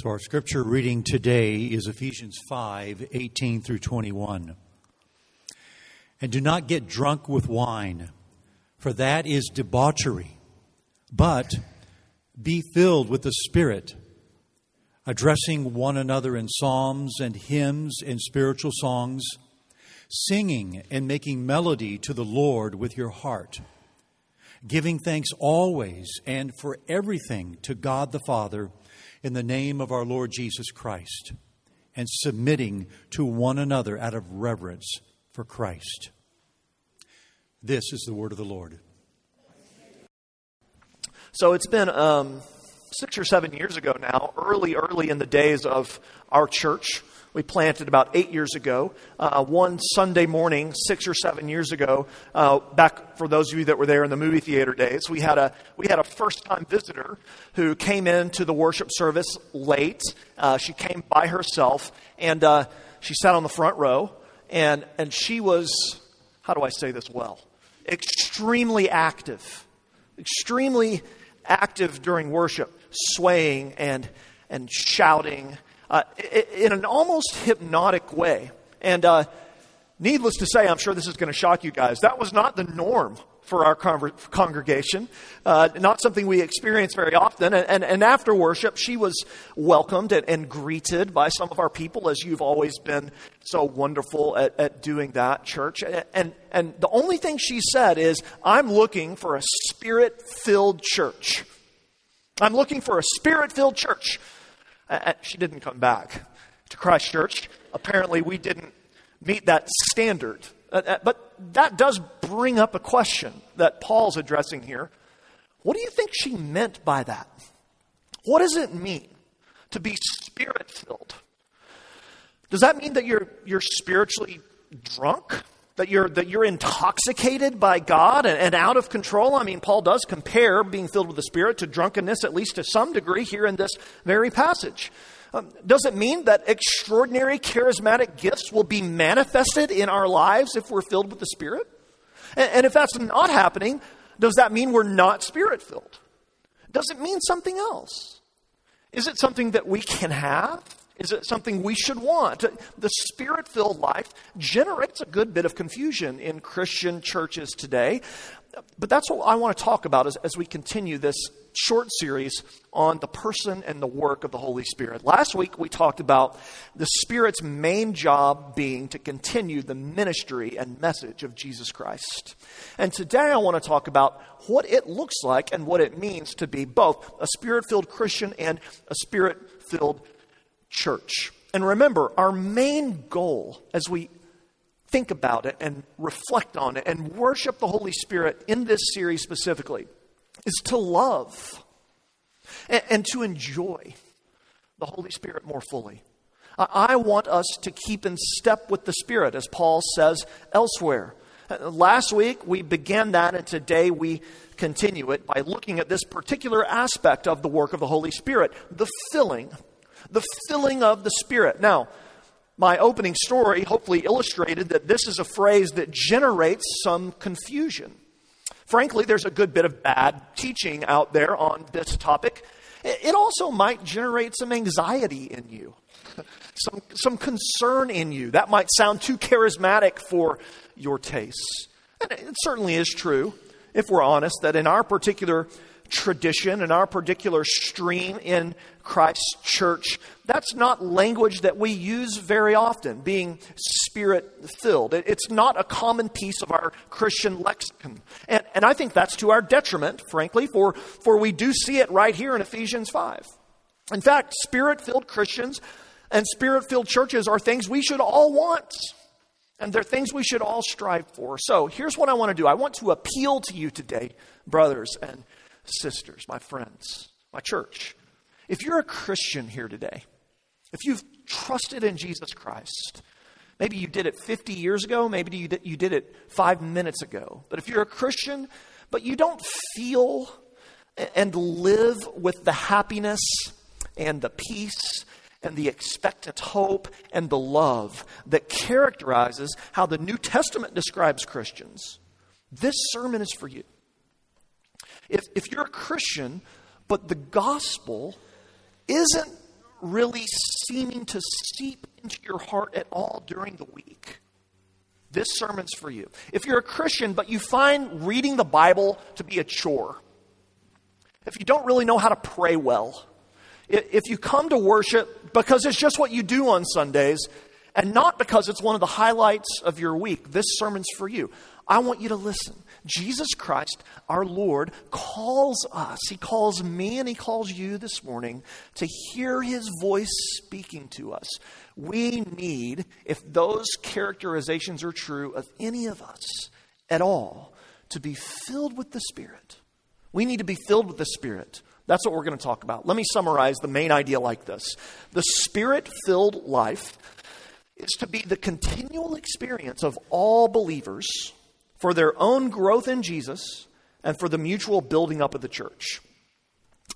So, our scripture reading today is Ephesians 5 18 through 21. And do not get drunk with wine, for that is debauchery, but be filled with the Spirit, addressing one another in psalms and hymns and spiritual songs, singing and making melody to the Lord with your heart, giving thanks always and for everything to God the Father in the name of our Lord Jesus Christ and submitting to one another out of reverence for Christ. This is the word of the Lord. So it's been um, six or seven years ago now, early, early in the days of our church we planted about eight years ago. Uh, one Sunday morning, six or seven years ago, uh, back for those of you that were there in the movie theater days, we had a we had a first time visitor who came into the worship service late. Uh, she came by herself and uh, she sat on the front row, and and she was how do I say this well? Extremely active, extremely active during worship, swaying and and shouting uh, in an almost hypnotic way. And uh, needless to say, I'm sure this is going to shock you guys. That was not the norm for our con- congregation, uh, not something we experience very often. And, and, and after worship, she was welcomed and, and, greeted by some of our people, as you've always been so wonderful at, at doing that, church. And, and the only thing she said is, I'm looking for a spirit filled church. I'm looking for a spirit filled church. Uh, she didn't come back to Christ Church. Apparently, we didn't meet that standard. Uh, uh, but that does bring up a question that Paul's addressing here. What do you think she meant by that? What does it mean to be spirit filled? Does that mean that you're, you're spiritually drunk? That you're, that you're intoxicated by God and, and out of control? I mean, Paul does compare being filled with the Spirit to drunkenness, at least to some degree, here in this very passage. Um, does it mean that extraordinary charismatic gifts will be manifested in our lives if we're filled with the Spirit? And, and if that's not happening, does that mean we're not spirit filled? Does it mean something else? Is it something that we can have? Is it something we should want? The spirit filled life generates a good bit of confusion in Christian churches today. But that's what I want to talk about as, as we continue this short series on the person and the work of the Holy Spirit. Last week we talked about the Spirit's main job being to continue the ministry and message of Jesus Christ. And today I want to talk about what it looks like and what it means to be both a spirit filled Christian and a spirit filled church. And remember, our main goal as we think about it and reflect on it and worship the Holy Spirit in this series specifically is to love and, and to enjoy the Holy Spirit more fully. I want us to keep in step with the Spirit, as Paul says elsewhere. Last week we began that, and today we continue it by looking at this particular aspect of the work of the Holy Spirit the filling the filling of the Spirit. Now, my opening story hopefully illustrated that this is a phrase that generates some confusion. Frankly, there's a good bit of bad teaching out there on this topic. It also might generate some anxiety in you, some, some concern in you. That might sound too charismatic for your tastes. And it certainly is true, if we're honest, that in our particular tradition in our particular stream in Christ's church, that's not language that we use very often, being spirit filled. It's not a common piece of our Christian lexicon. And, and I think that's to our detriment, frankly, for, for we do see it right here in Ephesians 5. In fact, spirit filled Christians and spirit filled churches are things we should all want. And they're things we should all strive for. So here's what I want to do I want to appeal to you today, brothers and sisters, my friends, my church. If you're a Christian here today, if you've trusted in Jesus Christ, maybe you did it 50 years ago, maybe you did, you did it five minutes ago, but if you're a Christian, but you don't feel and live with the happiness and the peace and the expectant hope and the love that characterizes how the New Testament describes Christians, this sermon is for you. If, if you're a Christian, but the gospel isn't really seeming to seep into your heart at all during the week, this sermon's for you. If you're a Christian, but you find reading the Bible to be a chore, if you don't really know how to pray well, if you come to worship because it's just what you do on Sundays and not because it's one of the highlights of your week, this sermon's for you. I want you to listen. Jesus Christ, our Lord, calls us. He calls me and He calls you this morning to hear His voice speaking to us. We need, if those characterizations are true of any of us at all, to be filled with the Spirit. We need to be filled with the Spirit. That's what we're going to talk about. Let me summarize the main idea like this The Spirit filled life is to be the continual experience of all believers for their own growth in Jesus and for the mutual building up of the church.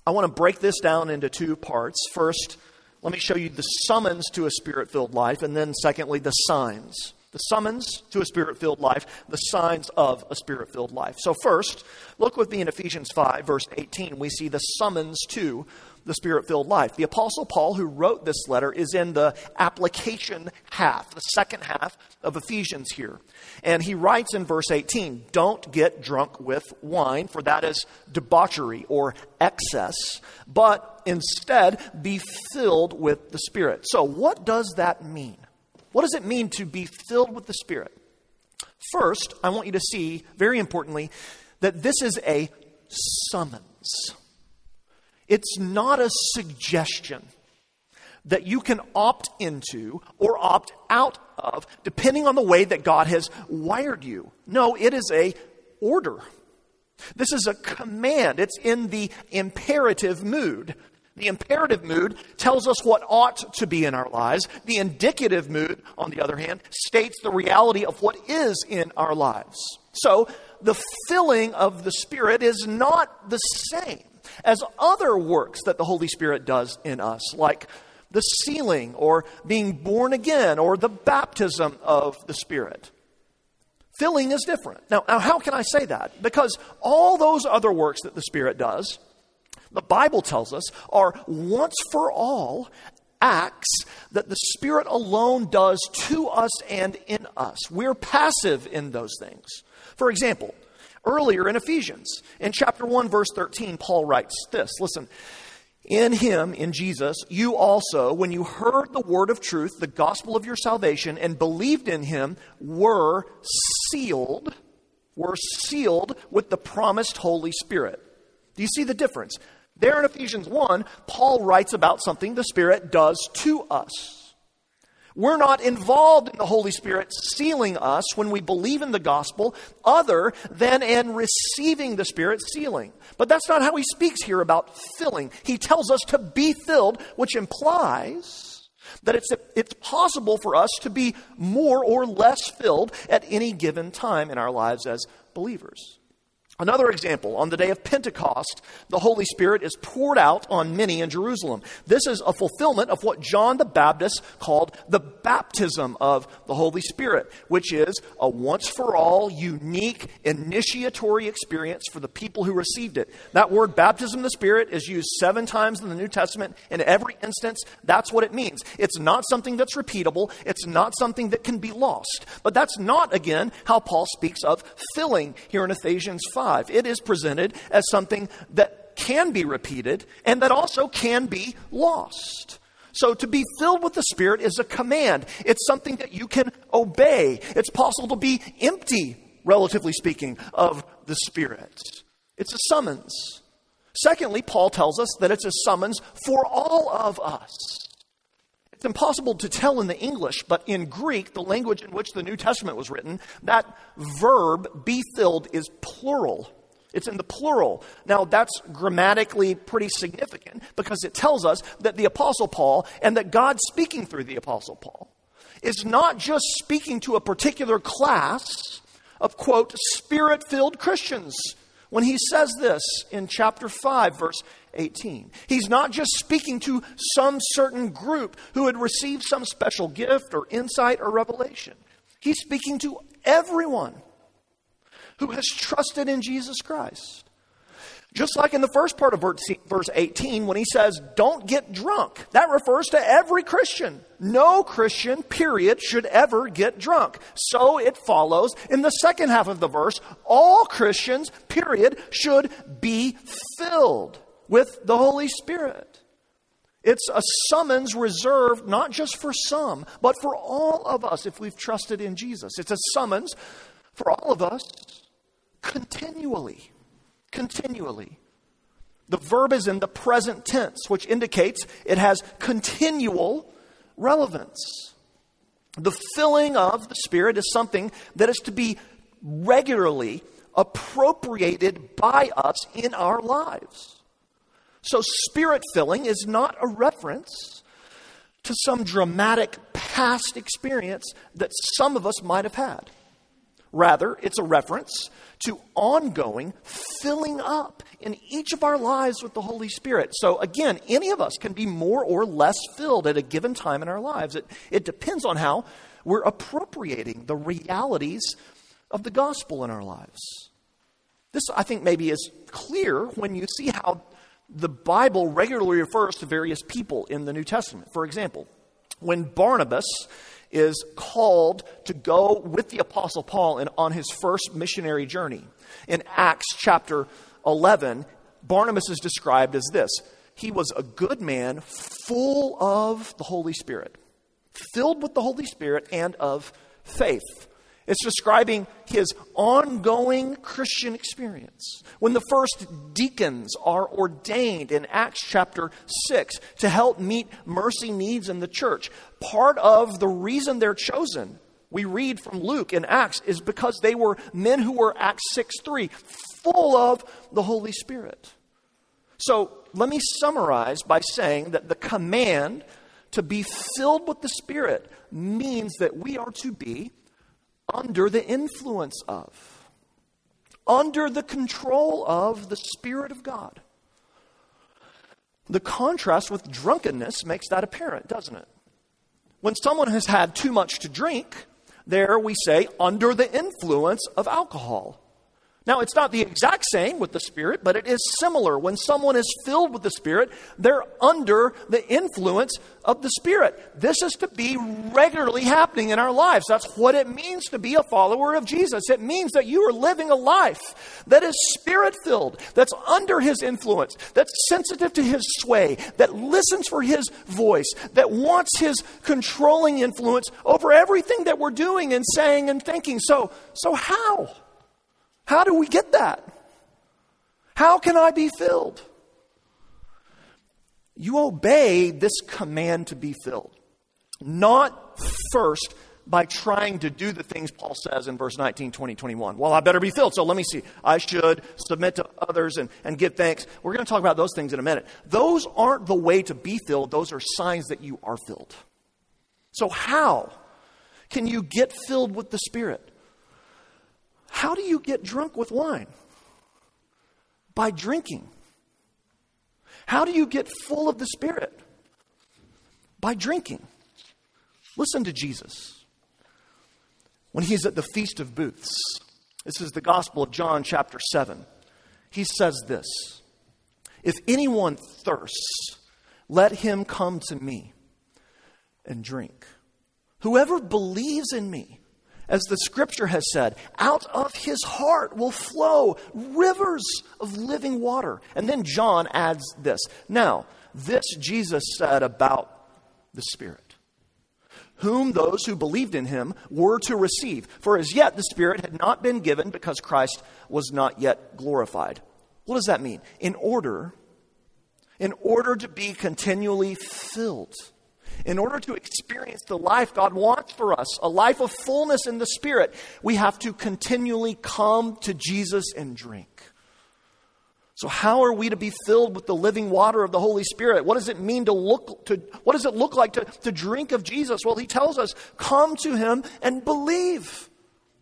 I want to break this down into two parts. First, let me show you the summons to a spirit filled life, and then secondly, the signs. The summons to a spirit filled life, the signs of a spirit filled life. So, first, look with me in Ephesians 5, verse 18. We see the summons to the spirit filled life. The Apostle Paul, who wrote this letter, is in the application half, the second half of Ephesians here. And he writes in verse 18 Don't get drunk with wine, for that is debauchery or excess, but instead be filled with the Spirit. So, what does that mean? What does it mean to be filled with the Spirit? First, I want you to see, very importantly, that this is a summons. It's not a suggestion that you can opt into or opt out of depending on the way that God has wired you. No, it is a order. This is a command. It's in the imperative mood. The imperative mood tells us what ought to be in our lives. The indicative mood, on the other hand, states the reality of what is in our lives. So, the filling of the Spirit is not the same as other works that the Holy Spirit does in us, like the sealing or being born again or the baptism of the Spirit. Filling is different. Now, now, how can I say that? Because all those other works that the Spirit does, the Bible tells us, are once for all acts that the Spirit alone does to us and in us. We're passive in those things. For example, earlier in Ephesians. In chapter 1, verse 13, Paul writes this Listen, in him, in Jesus, you also, when you heard the word of truth, the gospel of your salvation, and believed in him, were sealed, were sealed with the promised Holy Spirit. Do you see the difference? There in Ephesians 1, Paul writes about something the Spirit does to us. We're not involved in the Holy Spirit sealing us when we believe in the gospel, other than in receiving the Spirit sealing. But that's not how he speaks here about filling. He tells us to be filled, which implies that it's, it's possible for us to be more or less filled at any given time in our lives as believers. Another example, on the day of Pentecost, the Holy Spirit is poured out on many in Jerusalem. This is a fulfillment of what John the Baptist called the baptism of the Holy Spirit, which is a once for all, unique, initiatory experience for the people who received it. That word baptism of the Spirit is used seven times in the New Testament. In every instance, that's what it means. It's not something that's repeatable, it's not something that can be lost. But that's not, again, how Paul speaks of filling here in Ephesians 5. 5. It is presented as something that can be repeated and that also can be lost. So to be filled with the Spirit is a command. It's something that you can obey. It's possible to be empty, relatively speaking, of the Spirit. It's a summons. Secondly, Paul tells us that it's a summons for all of us. It's impossible to tell in the English, but in Greek, the language in which the New Testament was written, that verb, be filled, is plural. It's in the plural. Now, that's grammatically pretty significant because it tells us that the Apostle Paul and that God speaking through the Apostle Paul is not just speaking to a particular class of, quote, spirit filled Christians when he says this in chapter 5, verse 18. He's not just speaking to some certain group who had received some special gift or insight or revelation. He's speaking to everyone who has trusted in Jesus Christ. Just like in the first part of verse 18, when he says, don't get drunk, that refers to every Christian. No Christian, period, should ever get drunk. So it follows in the second half of the verse, all Christians, period, should be filled with the Holy Spirit. It's a summons reserved not just for some, but for all of us if we've trusted in Jesus. It's a summons for all of us continually continually. The verb is in the present tense, which indicates it has continual relevance. The filling of the Spirit is something that is to be regularly appropriated by us in our lives. So, spirit filling is not a reference to some dramatic past experience that some of us might have had. Rather, it's a reference to ongoing filling up in each of our lives with the Holy Spirit. So, again, any of us can be more or less filled at a given time in our lives. It, it depends on how we're appropriating the realities of the gospel in our lives. This, I think, maybe is clear when you see how the Bible regularly refers to various people in the New Testament. For example, when Barnabas is called to go with the Apostle Paul in, on his first missionary journey. In Acts chapter 11, Barnabas is described as this He was a good man, full of the Holy Spirit, filled with the Holy Spirit and of faith. It's describing his ongoing Christian experience. When the first deacons are ordained in Acts chapter 6 to help meet mercy needs in the church, part of the reason they're chosen, we read from Luke in Acts, is because they were men who were, Acts 6 3, full of the Holy Spirit. So let me summarize by saying that the command to be filled with the Spirit means that we are to be under the influence of, under the control of the Spirit of God. The contrast with drunkenness makes that apparent, doesn't it? When someone has had too much to drink, there we say under the influence of alcohol. Now, it's not the exact same with the Spirit, but it is similar. When someone is filled with the Spirit, they're under the influence of the Spirit. This is to be regularly happening in our lives. That's what it means to be a follower of Jesus. It means that you are living a life that is Spirit filled, that's under His influence, that's sensitive to His sway, that listens for His voice, that wants His controlling influence over everything that we're doing and saying and thinking. So, so how? How do we get that? How can I be filled? You obey this command to be filled, not first by trying to do the things Paul says in verse 19, 20, 21. Well, I better be filled, so let me see. I should submit to others and, and give thanks. We're going to talk about those things in a minute. Those aren't the way to be filled, those are signs that you are filled. So, how can you get filled with the Spirit? How do you get drunk with wine? By drinking. How do you get full of the Spirit? By drinking. Listen to Jesus. When he's at the Feast of Booths, this is the Gospel of John, chapter 7. He says this If anyone thirsts, let him come to me and drink. Whoever believes in me, as the scripture has said, out of his heart will flow rivers of living water. And then John adds this. Now, this Jesus said about the Spirit, whom those who believed in him were to receive. For as yet the Spirit had not been given because Christ was not yet glorified. What does that mean? In order, in order to be continually filled in order to experience the life God wants for us, a life of fullness in the Spirit, we have to continually come to Jesus and drink. So how are we to be filled with the living water of the Holy Spirit? What does it mean to look to what does it look like to, to drink of Jesus? Well, he tells us, come to him and believe.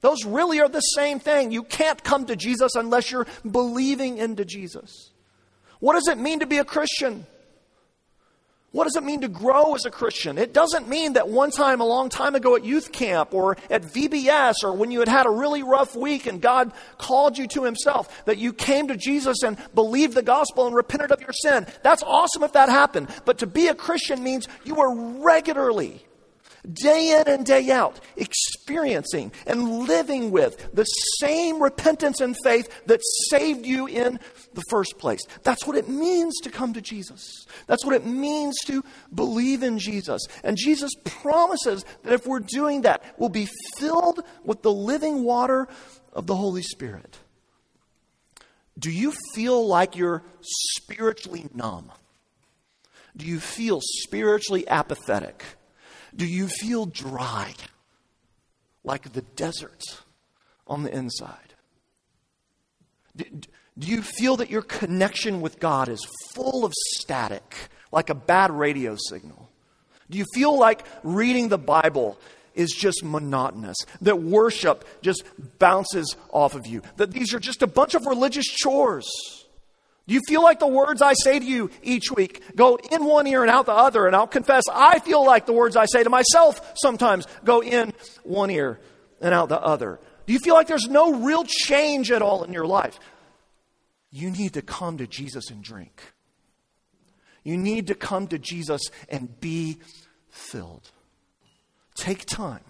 Those really are the same thing. You can't come to Jesus unless you're believing into Jesus. What does it mean to be a Christian? What does it mean to grow as a Christian? It doesn't mean that one time, a long time ago at youth camp or at VBS or when you had had a really rough week and God called you to Himself, that you came to Jesus and believed the gospel and repented of your sin. That's awesome if that happened. But to be a Christian means you are regularly day in and day out, experiencing and living with the same repentance and faith that saved you in the first place. That's what it means to come to Jesus. That's what it means to believe in Jesus. And Jesus promises that if we're doing that, we'll be filled with the living water of the Holy Spirit. Do you feel like you're spiritually numb? Do you feel spiritually apathetic? Do you feel dry, like the desert on the inside? Do, you feel that your connection with God is full of static, like a bad radio signal? Do you feel like reading the Bible is just monotonous, that worship just bounces off of you, that these are just a bunch of religious chores? Do you feel like the words I say to you each week go in one ear and out the other? And I'll confess, I feel like the words I say to myself sometimes go in one ear and out the other. Do you feel like there's no real change at all in your life? You need to come to Jesus and drink. You need to come to Jesus and be filled. Take time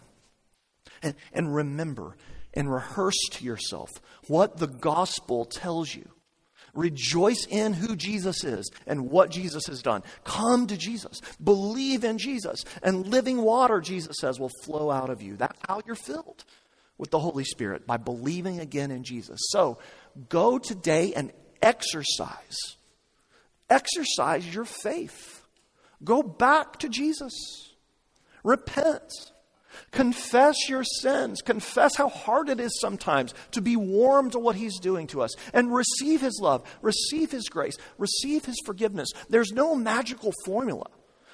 and, and remember and rehearse to yourself what the gospel tells you Rejoice in who Jesus is and what Jesus has done. Come to Jesus. Believe in Jesus. And living water, Jesus says, will flow out of you. That's how you're filled with the Holy Spirit, by believing again in Jesus. So go today and exercise. Exercise your faith. Go back to Jesus. Repent. Confess your sins. Confess how hard it is sometimes to be warm to what He's doing to us and receive His love, receive His grace, receive His forgiveness. There's no magical formula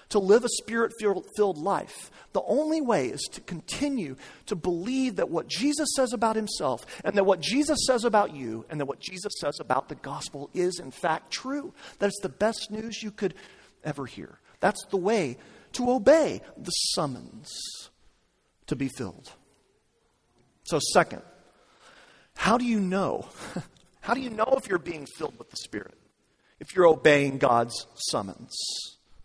to live a spirit filled life. The only way is to continue to believe that what Jesus says about Himself and that what Jesus says about you and that what Jesus says about the gospel is in fact true. That it's the best news you could ever hear. That's the way to obey the summons to be filled. So, second, how do you know? How do you know if you're being filled with the Spirit? If you're obeying God's summons?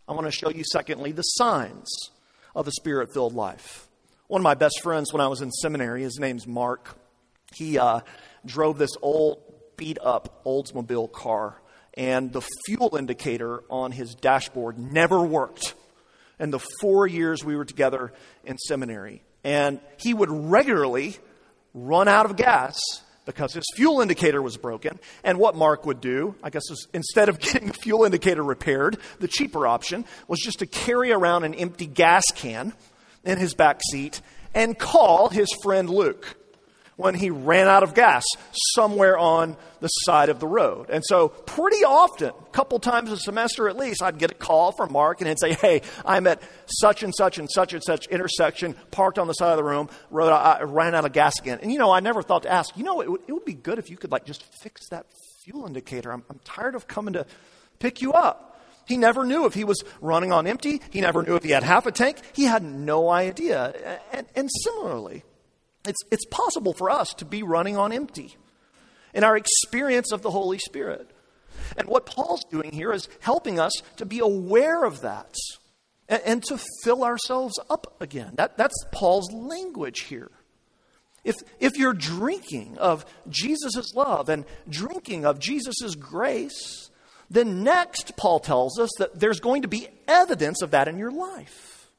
I want to show you, secondly, the signs of a spirit filled life. One of my best friends when I was in seminary, his name's Mark, he uh, drove this old, beat up Oldsmobile car, and the fuel indicator on his dashboard never worked in the four years we were together in seminary. And he would regularly run out of gas because his fuel indicator was broken. And what Mark would do, I guess, instead of getting the fuel indicator repaired, the cheaper option was just to carry around an empty gas can in his back seat and call his friend Luke when he ran out of gas somewhere on the side of the road. And so, pretty often, a couple times a semester at least, I'd get a call from Mark and he'd say, Hey, I'm at such and such and such and such intersection, parked on the side of the room, road, I ran out of gas again. And you know, I never thought to ask, you know, it would, it would be good if you could like just fix that fuel indicator. I'm, I'm tired of coming to pick you up. He never knew if he was running on empty. He never knew if he had half a tank. He had no idea. And, and similarly, it's, it's possible for us to be running on empty in our experience of the Holy Spirit. And what Paul's doing here is helping us to be aware of that and, and to fill ourselves up again. That, that's Paul's language here. If, if you're drinking of Jesus' love and drinking of Jesus' grace, then next, Paul tells us that there's going to be evidence of that in your life.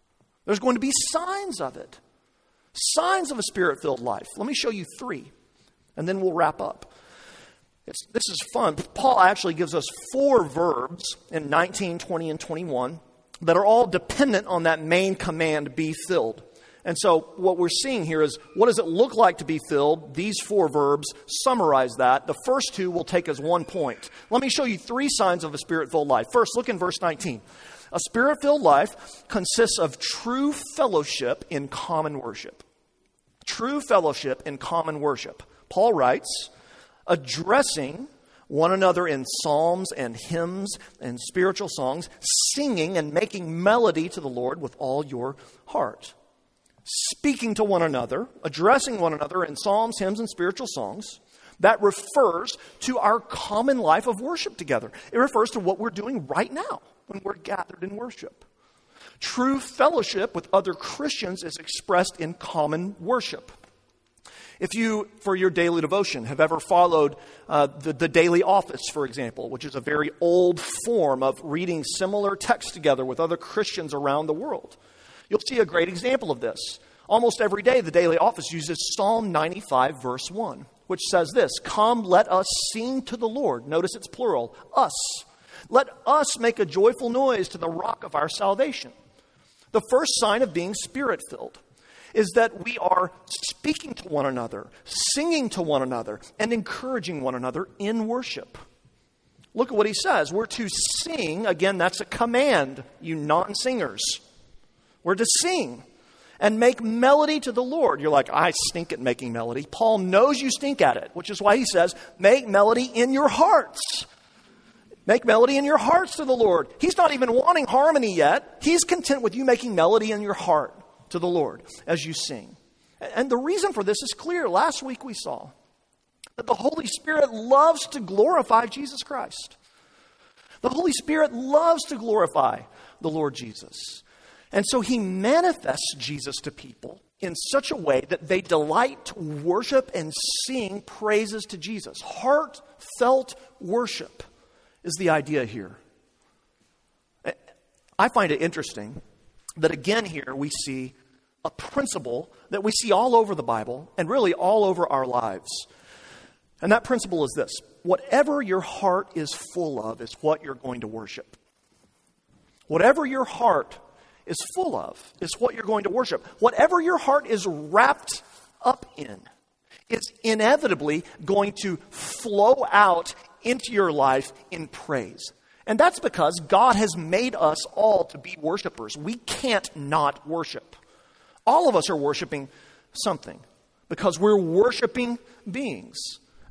There's going to be signs of it. Signs of a spirit filled life. Let me show you three, and then we'll wrap up. It's, this is fun. Paul actually gives us four verbs in 19, 20, and 21 that are all dependent on that main command be filled. And so, what we're seeing here is what does it look like to be filled? These four verbs summarize that. The first two will take us one point. Let me show you three signs of a spirit filled life. First, look in verse 19. A spirit filled life consists of true fellowship in common worship. True fellowship in common worship. Paul writes, addressing one another in psalms and hymns and spiritual songs, singing and making melody to the Lord with all your heart. Speaking to one another, addressing one another in psalms, hymns, and spiritual songs. That refers to our common life of worship together. It refers to what we're doing right now when we're gathered in worship. True fellowship with other Christians is expressed in common worship. If you, for your daily devotion, have ever followed uh, the, the daily office, for example, which is a very old form of reading similar texts together with other Christians around the world, you'll see a great example of this. Almost every day, the daily office uses Psalm 95, verse 1, which says this Come, let us sing to the Lord. Notice it's plural, us. Let us make a joyful noise to the rock of our salvation. The first sign of being spirit filled is that we are speaking to one another, singing to one another, and encouraging one another in worship. Look at what he says. We're to sing. Again, that's a command, you non singers. We're to sing and make melody to the Lord. You're like, I stink at making melody. Paul knows you stink at it, which is why he says, make melody in your hearts. Make melody in your hearts to the Lord. He's not even wanting harmony yet. He's content with you making melody in your heart to the Lord as you sing. And the reason for this is clear. Last week we saw that the Holy Spirit loves to glorify Jesus Christ. The Holy Spirit loves to glorify the Lord Jesus. And so he manifests Jesus to people in such a way that they delight to worship and sing praises to Jesus. Heartfelt worship is the idea here. I find it interesting that again here we see a principle that we see all over the Bible and really all over our lives. And that principle is this whatever your heart is full of is what you're going to worship. Whatever your heart is full of is what you're going to worship. Whatever your heart is wrapped up in is inevitably going to flow out into your life in praise. And that's because God has made us all to be worshipers. We can't not worship. All of us are worshiping something because we're worshiping beings.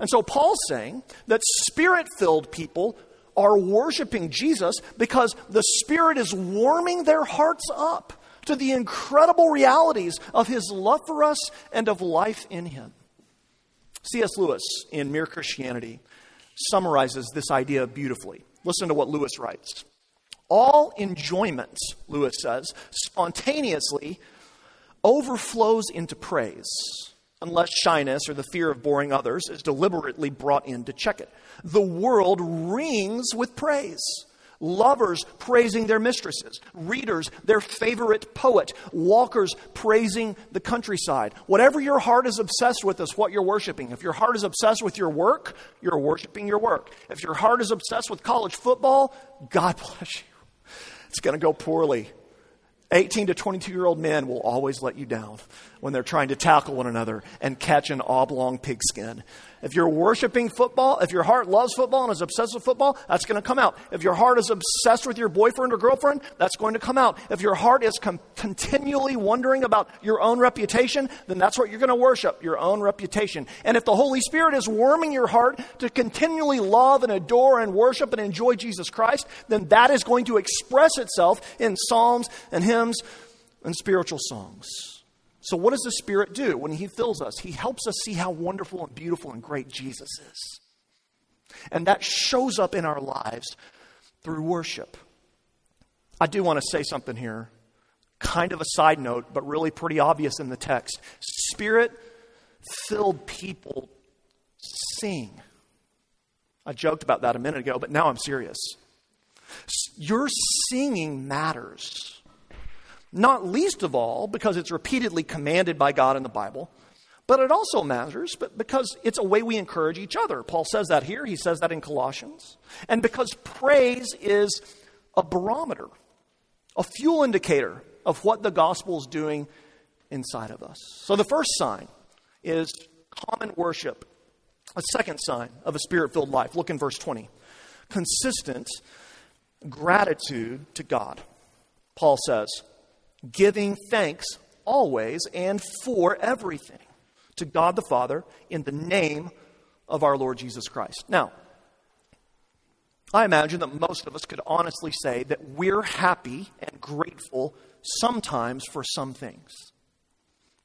And so Paul's saying that spirit filled people are worshiping Jesus because the Spirit is warming their hearts up to the incredible realities of His love for us and of life in Him. C.S. Lewis, in Mere Christianity, summarizes this idea beautifully. Listen to what Lewis writes. All enjoyment, Lewis says, spontaneously overflows into praise, unless shyness or the fear of boring others is deliberately brought in to check it. The world rings with praise. Lovers praising their mistresses, readers their favorite poet, walkers praising the countryside. Whatever your heart is obsessed with is what you're worshiping. If your heart is obsessed with your work, you're worshiping your work. If your heart is obsessed with college football, God bless you. It's going to go poorly. 18 to 22 year old men will always let you down when they're trying to tackle one another and catch an oblong pigskin. If you're worshiping football, if your heart loves football and is obsessed with football, that's going to come out. If your heart is obsessed with your boyfriend or girlfriend, that's going to come out. If your heart is com- continually wondering about your own reputation, then that's what you're going to worship, your own reputation. And if the Holy Spirit is warming your heart to continually love and adore and worship and enjoy Jesus Christ, then that is going to express itself in psalms and hymns and spiritual songs. So, what does the Spirit do when He fills us? He helps us see how wonderful and beautiful and great Jesus is. And that shows up in our lives through worship. I do want to say something here, kind of a side note, but really pretty obvious in the text. Spirit filled people sing. I joked about that a minute ago, but now I'm serious. Your singing matters. Not least of all because it's repeatedly commanded by God in the Bible, but it also matters because it's a way we encourage each other. Paul says that here, he says that in Colossians. And because praise is a barometer, a fuel indicator of what the gospel is doing inside of us. So the first sign is common worship. A second sign of a spirit filled life. Look in verse 20. Consistent gratitude to God. Paul says, giving thanks always and for everything to God the Father in the name of our Lord Jesus Christ. Now, I imagine that most of us could honestly say that we're happy and grateful sometimes for some things.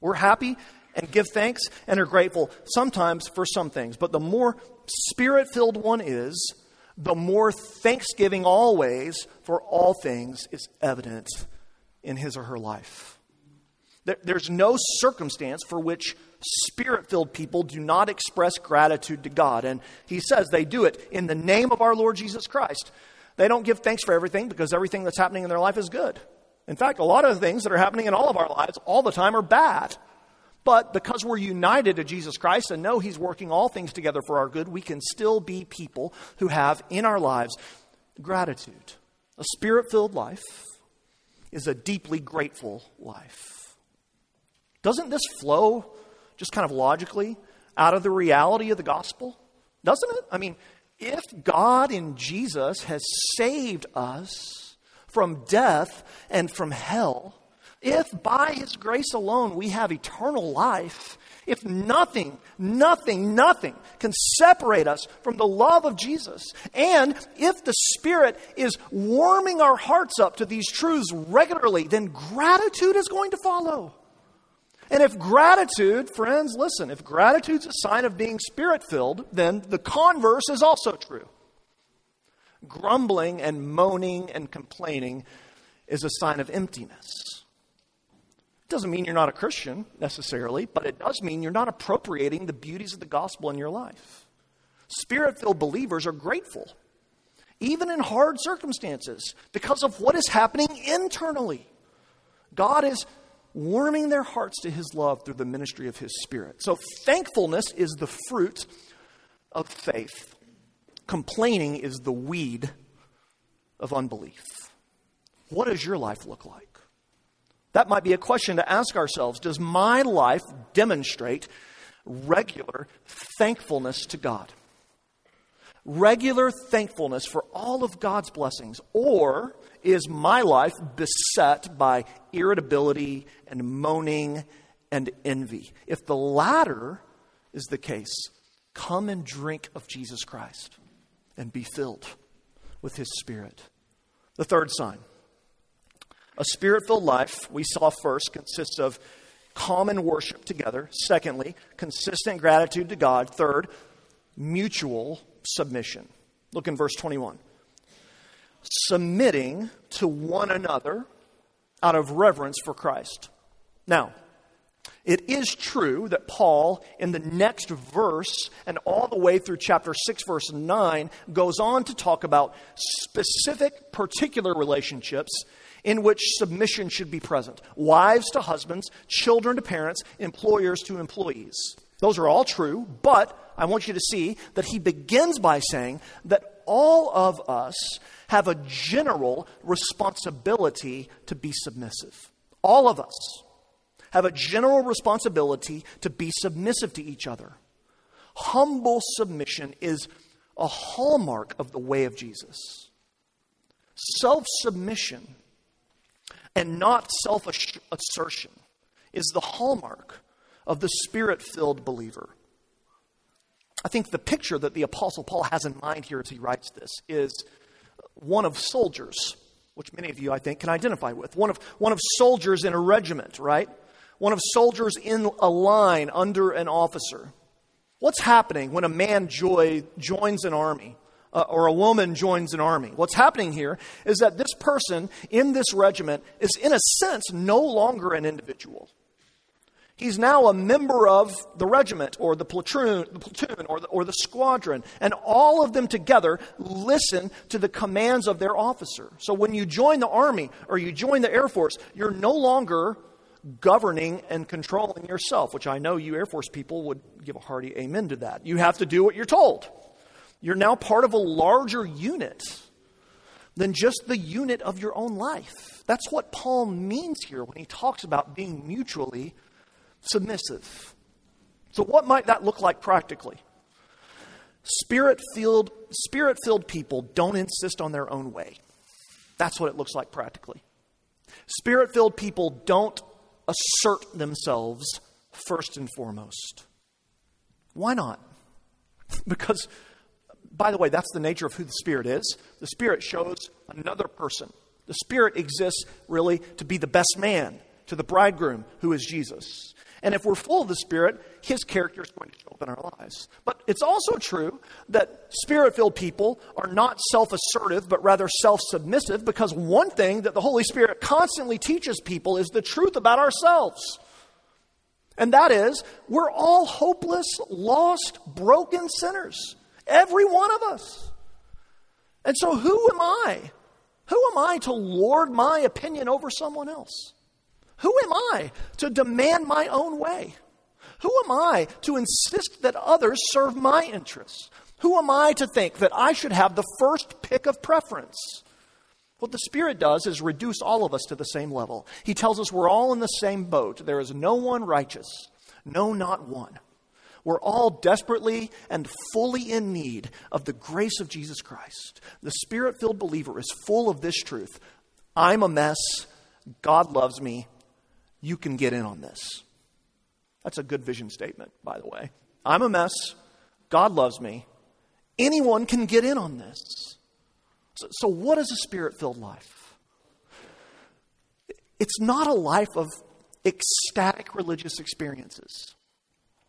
We're happy and give thanks and are grateful sometimes for some things. But the more spirit filled one is, the more thanksgiving always for all things is evident in his or her life. There's no circumstance for which spirit filled people do not express gratitude to God. And he says they do it in the name of our Lord Jesus Christ. They don't give thanks for everything because everything that's happening in their life is good. In fact, a lot of the things that are happening in all of our lives all the time are bad. But because we're united to Jesus Christ and know He's working all things together for our good, we can still be people who have in our lives gratitude. A spirit filled life is a deeply grateful life. Doesn't this flow just kind of logically out of the reality of the gospel? Doesn't it? I mean, if God in Jesus has saved us from death and from hell, if by his grace alone we have eternal life, if nothing, nothing, nothing can separate us from the love of Jesus, and if the Spirit is warming our hearts up to these truths regularly, then gratitude is going to follow. And if gratitude, friends, listen, if gratitude's a sign of being spirit filled, then the converse is also true. Grumbling and moaning and complaining is a sign of emptiness. Doesn't mean you're not a Christian necessarily, but it does mean you're not appropriating the beauties of the gospel in your life. Spirit filled believers are grateful, even in hard circumstances, because of what is happening internally. God is warming their hearts to his love through the ministry of his spirit. So thankfulness is the fruit of faith. Complaining is the weed of unbelief. What does your life look like? That might be a question to ask ourselves. Does my life demonstrate regular thankfulness to God? Regular thankfulness for all of God's blessings? Or is my life beset by irritability and moaning and envy? If the latter is the case, come and drink of Jesus Christ and be filled with his spirit. The third sign a spirit filled life, we saw first, consists of common worship together. Secondly, consistent gratitude to God. Third, mutual submission. Look in verse 21 submitting to one another out of reverence for Christ. Now, it is true that Paul, in the next verse and all the way through chapter 6, verse 9, goes on to talk about specific, particular relationships in which submission should be present wives to husbands, children to parents, employers to employees. Those are all true, but I want you to see that he begins by saying that all of us have a general responsibility to be submissive. All of us have a general responsibility to be submissive to each other. Humble submission is a hallmark of the way of Jesus. Self submission and not self assertion is the hallmark of the spirit filled believer. I think the picture that the Apostle Paul has in mind here as he writes this is one of soldiers, which many of you, I think, can identify with. One of, one of soldiers in a regiment, right? One of soldiers in a line under an officer. What's happening when a man joy, joins an army? Uh, or a woman joins an army. What's happening here is that this person in this regiment is, in a sense, no longer an individual. He's now a member of the regiment or the platoon, the platoon or, the, or the squadron. And all of them together listen to the commands of their officer. So when you join the Army or you join the Air Force, you're no longer governing and controlling yourself, which I know you Air Force people would give a hearty amen to that. You have to do what you're told. You're now part of a larger unit than just the unit of your own life. That's what Paul means here when he talks about being mutually submissive. So, what might that look like practically? Spirit filled spirit filled people don't insist on their own way. That's what it looks like practically. Spirit filled people don't assert themselves first and foremost. Why not? because by the way, that's the nature of who the Spirit is. The Spirit shows another person. The Spirit exists really to be the best man to the bridegroom who is Jesus. And if we're full of the Spirit, His character is going to show up in our lives. But it's also true that Spirit filled people are not self assertive, but rather self submissive, because one thing that the Holy Spirit constantly teaches people is the truth about ourselves. And that is, we're all hopeless, lost, broken sinners. Every one of us. And so, who am I? Who am I to lord my opinion over someone else? Who am I to demand my own way? Who am I to insist that others serve my interests? Who am I to think that I should have the first pick of preference? What the Spirit does is reduce all of us to the same level. He tells us we're all in the same boat. There is no one righteous, no, not one. We're all desperately and fully in need of the grace of Jesus Christ. The Spirit filled believer is full of this truth I'm a mess. God loves me you can get in on this. That's a good vision statement, by the way. I'm a mess. God loves me. Anyone can get in on this. So, so what is a spirit filled life? It's not a life of ecstatic religious experiences.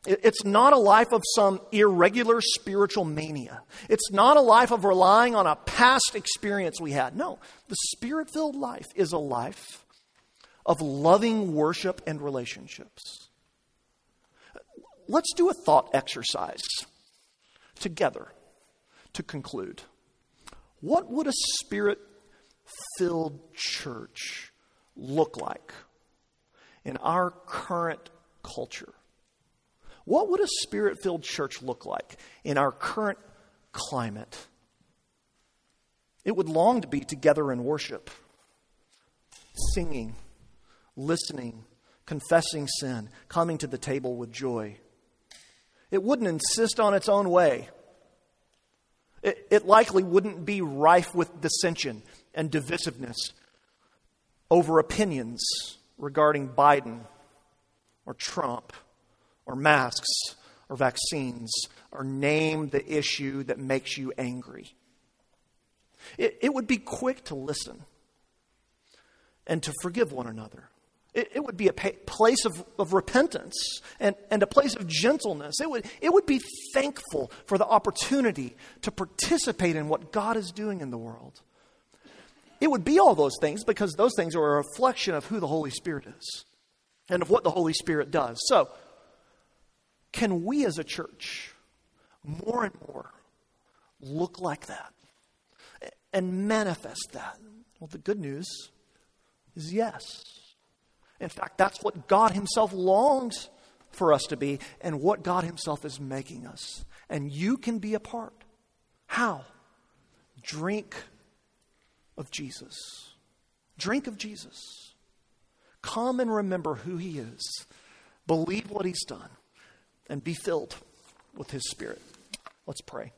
It's not a life of some irregular spiritual mania. It's not a life of relying on a past experience we had. No, the spirit filled life is a life of loving worship and relationships. Let's do a thought exercise together to conclude. What would a spirit filled church look like in our current culture? What would a spirit filled church look like in our current climate? It would long to be together in worship, singing listening, confessing sin, coming to the table with joy. It wouldn't insist on its own way. It, it likely wouldn't be rife with dissension and divisiveness over opinions regarding Biden or Trump or masks or vaccines or name the issue that makes you angry. It, it would be quick to listen and to forgive one another. It, it would be a place of, of repentance and, and a place of gentleness. It would, it would be thankful for the opportunity to participate in what God is doing in the world. It would be all those things because those things are a reflection of who the Holy Spirit is and of what the Holy Spirit does. So, can we as a church more and more look like that and manifest that? Well, the good news is yes. In fact, that's what God Himself longs for us to be and what God Himself is making us. And you can be a part. How? Drink of Jesus. Drink of Jesus. Come and remember who He is. Believe what He's done and be filled with His Spirit. Let's pray.